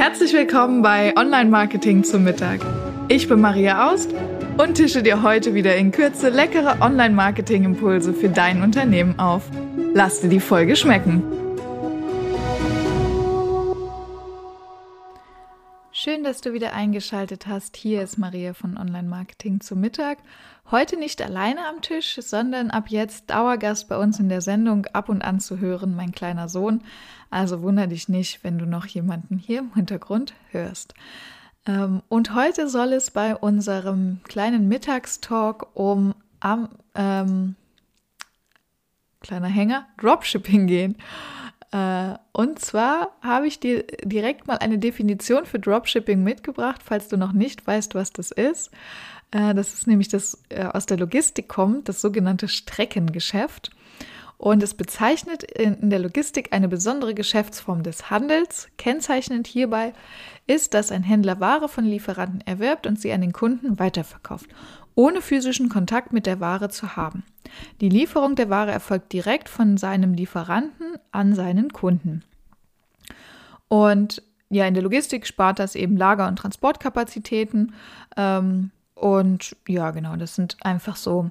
Herzlich willkommen bei Online Marketing zum Mittag. Ich bin Maria Aust und tische dir heute wieder in Kürze leckere Online Marketing Impulse für dein Unternehmen auf. Lass dir die Folge schmecken. Schön, dass du wieder eingeschaltet hast. Hier ist Maria von Online Marketing zum Mittag. Heute nicht alleine am Tisch, sondern ab jetzt Dauergast bei uns in der Sendung ab und an zu hören, mein kleiner Sohn. Also wunder dich nicht, wenn du noch jemanden hier im Hintergrund hörst. Ähm, und heute soll es bei unserem kleinen Mittagstalk um ähm, kleiner Hänger Dropshipping gehen. Äh, und zwar habe ich dir direkt mal eine Definition für Dropshipping mitgebracht, falls du noch nicht weißt, was das ist. Äh, das ist nämlich das äh, aus der Logistik kommt, das sogenannte Streckengeschäft. Und es bezeichnet in der Logistik eine besondere Geschäftsform des Handels. Kennzeichnend hierbei ist, dass ein Händler Ware von Lieferanten erwirbt und sie an den Kunden weiterverkauft ohne physischen Kontakt mit der Ware zu haben. Die Lieferung der Ware erfolgt direkt von seinem Lieferanten an seinen Kunden. Und ja, in der Logistik spart das eben Lager- und Transportkapazitäten. Ähm, und ja, genau, das sind einfach so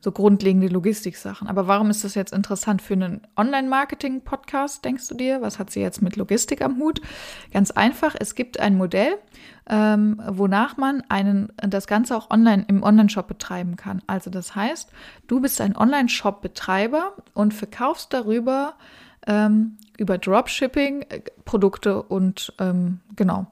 so grundlegende Logistik-Sachen. Aber warum ist das jetzt interessant für einen Online-Marketing-Podcast, denkst du dir? Was hat sie jetzt mit Logistik am Hut? Ganz einfach, es gibt ein Modell, ähm, wonach man einen, das Ganze auch online im Online-Shop betreiben kann. Also das heißt, du bist ein Online-Shop-Betreiber und verkaufst darüber ähm, über Dropshipping äh, Produkte und ähm, genau.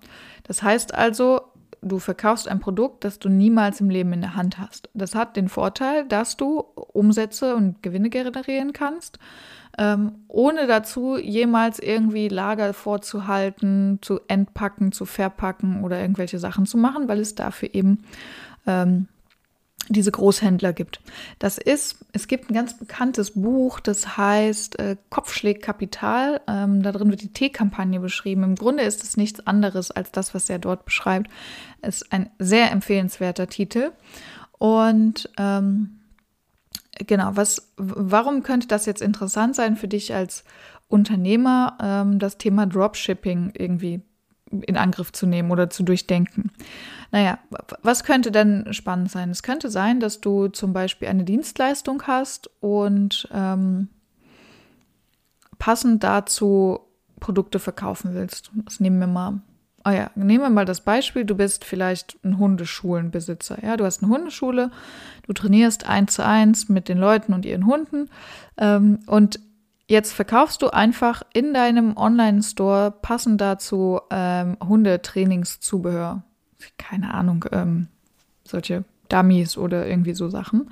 Das heißt also, du verkaufst ein Produkt, das du niemals im Leben in der Hand hast. Das hat den Vorteil, dass du Umsätze und Gewinne generieren kannst, ähm, ohne dazu jemals irgendwie Lager vorzuhalten, zu entpacken, zu verpacken oder irgendwelche Sachen zu machen, weil es dafür eben ähm, diese Großhändler gibt. Das ist, es gibt ein ganz bekanntes Buch, das heißt äh, Kopfschläg Kapital. Ähm, da drin wird die T-Kampagne beschrieben. Im Grunde ist es nichts anderes als das, was er dort beschreibt. Es ist ein sehr empfehlenswerter Titel. Und ähm, genau, was, warum könnte das jetzt interessant sein für dich als Unternehmer, ähm, das Thema Dropshipping irgendwie in Angriff zu nehmen oder zu durchdenken. Naja, was könnte denn spannend sein? Es könnte sein, dass du zum Beispiel eine Dienstleistung hast und ähm, passend dazu Produkte verkaufen willst. Das nehmen wir mal. Oh ja, nehmen wir mal das Beispiel, du bist vielleicht ein Hundeschulenbesitzer. Ja, du hast eine Hundeschule, du trainierst eins zu eins mit den Leuten und ihren Hunden ähm, und Jetzt verkaufst du einfach in deinem Online-Store passend dazu ähm, Hundetrainingszubehör. Keine Ahnung, ähm, solche Dummies oder irgendwie so Sachen.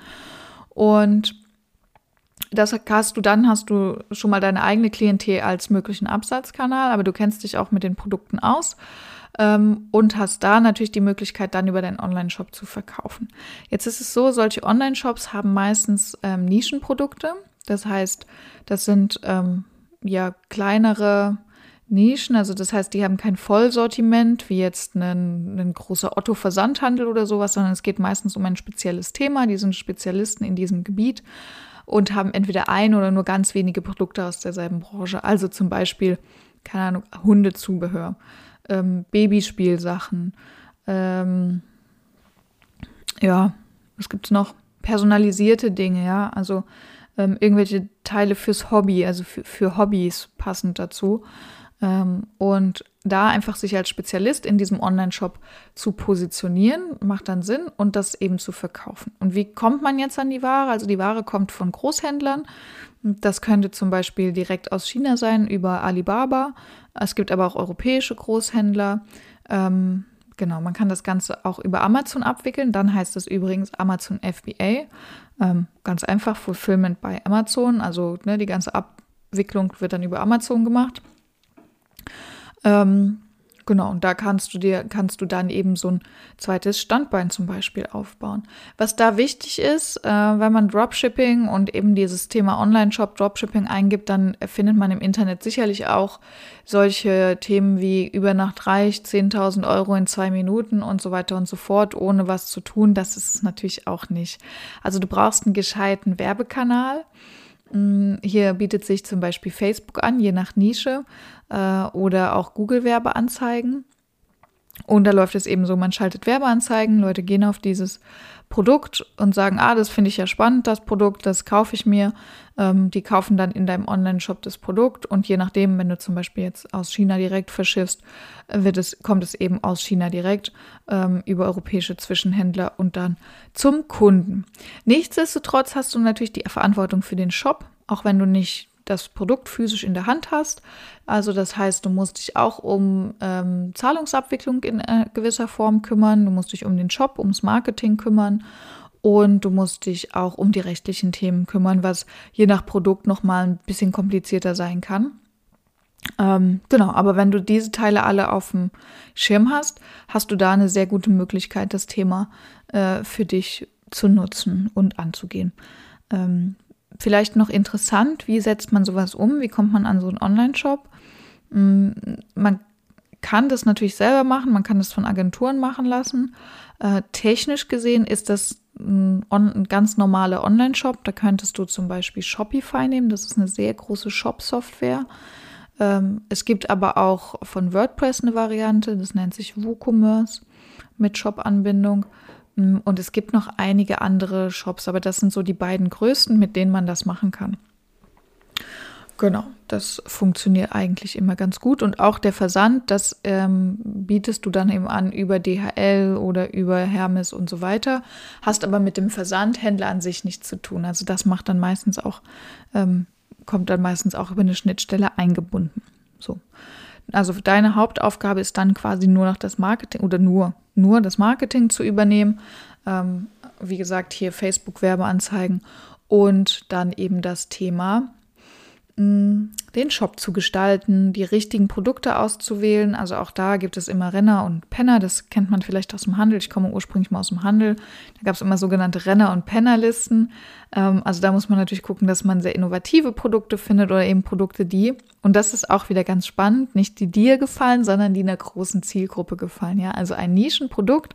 Und das hast du dann, hast du schon mal deine eigene Klientel als möglichen Absatzkanal, aber du kennst dich auch mit den Produkten aus ähm, und hast da natürlich die Möglichkeit, dann über deinen Online-Shop zu verkaufen. Jetzt ist es so, solche Online-Shops haben meistens ähm, Nischenprodukte. Das heißt, das sind ähm, ja kleinere Nischen, also das heißt, die haben kein Vollsortiment wie jetzt ein, großer Otto-Versandhandel oder sowas, sondern es geht meistens um ein spezielles Thema. Die sind Spezialisten in diesem Gebiet und haben entweder ein oder nur ganz wenige Produkte aus derselben Branche. Also zum Beispiel, keine Ahnung, Hundezubehör, ähm, Babyspielsachen, ähm, ja, was gibt's noch? Personalisierte Dinge, ja, also ähm, irgendwelche Teile fürs Hobby, also für, für Hobbys passend dazu. Ähm, und da einfach sich als Spezialist in diesem Online-Shop zu positionieren, macht dann Sinn und das eben zu verkaufen. Und wie kommt man jetzt an die Ware? Also die Ware kommt von Großhändlern. Das könnte zum Beispiel direkt aus China sein, über Alibaba. Es gibt aber auch europäische Großhändler. Ähm, genau, man kann das Ganze auch über Amazon abwickeln. Dann heißt es übrigens Amazon FBA. Ähm, ganz einfach, Fulfillment bei Amazon. Also ne, die ganze Abwicklung wird dann über Amazon gemacht. Ähm, Genau, und da kannst du dir, kannst du dann eben so ein zweites Standbein zum Beispiel aufbauen. Was da wichtig ist, äh, wenn man Dropshipping und eben dieses Thema Online-Shop Dropshipping eingibt, dann findet man im Internet sicherlich auch solche Themen wie über Nacht reich, 10.000 Euro in zwei Minuten und so weiter und so fort, ohne was zu tun. Das ist es natürlich auch nicht. Also du brauchst einen gescheiten Werbekanal hier bietet sich zum Beispiel Facebook an, je nach Nische, äh, oder auch Google-Werbeanzeigen. Und da läuft es eben so, man schaltet Werbeanzeigen, Leute gehen auf dieses Produkt und sagen, ah, das finde ich ja spannend, das Produkt, das kaufe ich mir. Ähm, die kaufen dann in deinem Online-Shop das Produkt und je nachdem, wenn du zum Beispiel jetzt aus China direkt verschiffst, wird es, kommt es eben aus China direkt ähm, über europäische Zwischenhändler und dann zum Kunden. Nichtsdestotrotz hast du natürlich die Verantwortung für den Shop, auch wenn du nicht das Produkt physisch in der Hand hast. Also das heißt, du musst dich auch um ähm, Zahlungsabwicklung in äh, gewisser Form kümmern, du musst dich um den Shop, ums Marketing kümmern und du musst dich auch um die rechtlichen Themen kümmern, was je nach Produkt nochmal ein bisschen komplizierter sein kann. Ähm, genau, aber wenn du diese Teile alle auf dem Schirm hast, hast du da eine sehr gute Möglichkeit, das Thema äh, für dich zu nutzen und anzugehen. Ähm, vielleicht noch interessant, wie setzt man sowas um? Wie kommt man an so einen Online-Shop? Mm, man kann das natürlich selber machen, man kann das von Agenturen machen lassen. Äh, technisch gesehen ist das ein, ganz normaler Online-Shop. Da könntest du zum Beispiel Shopify nehmen. Das ist eine sehr große Shop-Software. Ähm, es gibt aber auch von WordPress eine Variante, das nennt sich WooCommerce mit Shop-Anbindung. Und es gibt noch einige andere Shops, aber das sind so die beiden größten, mit denen man das machen kann. Genau, das funktioniert eigentlich immer ganz gut. Und auch der Versand, das ähm, bietest du dann eben an über DHL oder über Hermes und so weiter, hast aber mit dem Versandhändler an sich nichts zu tun. Also das macht dann meistens auch, ähm, kommt dann meistens auch über eine Schnittstelle eingebunden. So. Also deine Hauptaufgabe ist dann quasi nur noch das Marketing oder nur nur das Marketing zu übernehmen. Ähm, wie gesagt, hier Facebook-Werbeanzeigen und dann eben das Thema den Shop zu gestalten, die richtigen Produkte auszuwählen. Also auch da gibt es immer Renner und Penner. Das kennt man vielleicht aus dem Handel. Ich komme ursprünglich mal aus dem Handel. Da gab es immer sogenannte Renner- und Pennerlisten. Ähm, also da muss man natürlich gucken, dass man sehr innovative Produkte findet oder eben Produkte, die, und das ist auch wieder ganz spannend, nicht die dir gefallen, sondern die einer großen Zielgruppe gefallen. Ja, also ein Nischenprodukt,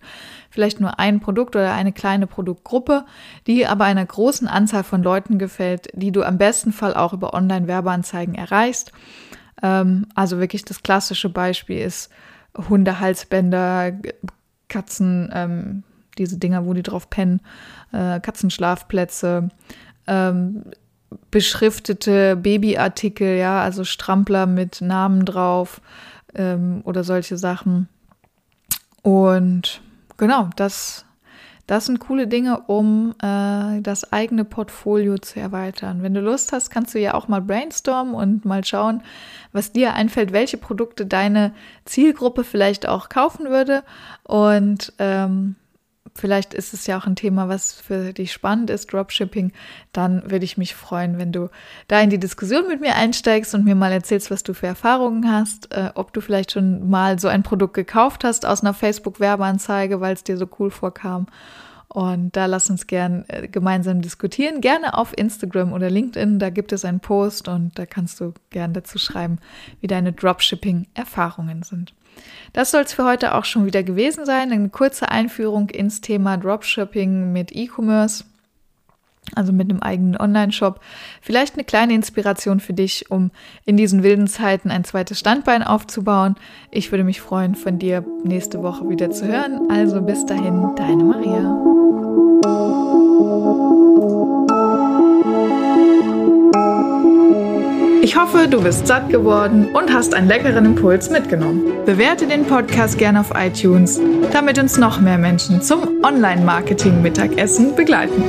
vielleicht nur ein Produkt oder eine kleine Produktgruppe, die aber einer großen Anzahl von Leuten gefällt, die du am besten Fall auch über Online-Werbeanzeigen erreichst. Ähm, also wirklich das klassische Beispiel ist Hundehalsbänder, Katzen, ähm, diese Dinger, wo die drauf pennen, äh, Katzenschlafplätze, ähm, beschriftete Babyartikel, ja, also Strampler mit Namen drauf ähm, oder solche Sachen. Und genau, das das sind coole Dinge, um äh, das eigene Portfolio zu erweitern. Wenn du Lust hast, kannst du ja auch mal brainstormen und mal schauen, was dir einfällt, welche Produkte deine Zielgruppe vielleicht auch kaufen würde. Und ähm, vielleicht ist es ja auch ein Thema, was für dich spannend ist, Dropshipping, dann würde ich mich freuen, wenn du da in die Diskussion mit mir einsteigst und mir mal erzählst, was du für Erfahrungen hast, äh, ob du vielleicht schon mal so ein Produkt gekauft hast aus einer Facebook-Werbeanzeige, weil es dir so cool vorkam. Und da lass uns gern äh, gemeinsam diskutieren. Gerne auf Instagram oder LinkedIn, da gibt es einen Post und da kannst du gern dazu schreiben, wie deine Dropshipping-Erfahrungen sind. Das soll es für heute auch schon wieder gewesen sein. Eine kurze Einführung ins Thema Dropshipping mit E-Commerce, also mit einem eigenen Online-Shop. Vielleicht eine kleine Inspiration für dich, um in diesen wilden Zeiten ein zweites Standbein aufzubauen. Ich würde mich freuen, von dir nächste Woche wieder zu hören. Also bis dahin, deine Maria. Ich hoffe, du bist satt geworden und hast einen leckeren Impuls mitgenommen. Bewerte den Podcast gerne auf iTunes, damit uns noch mehr Menschen zum Online-Marketing-Mittagessen begleiten.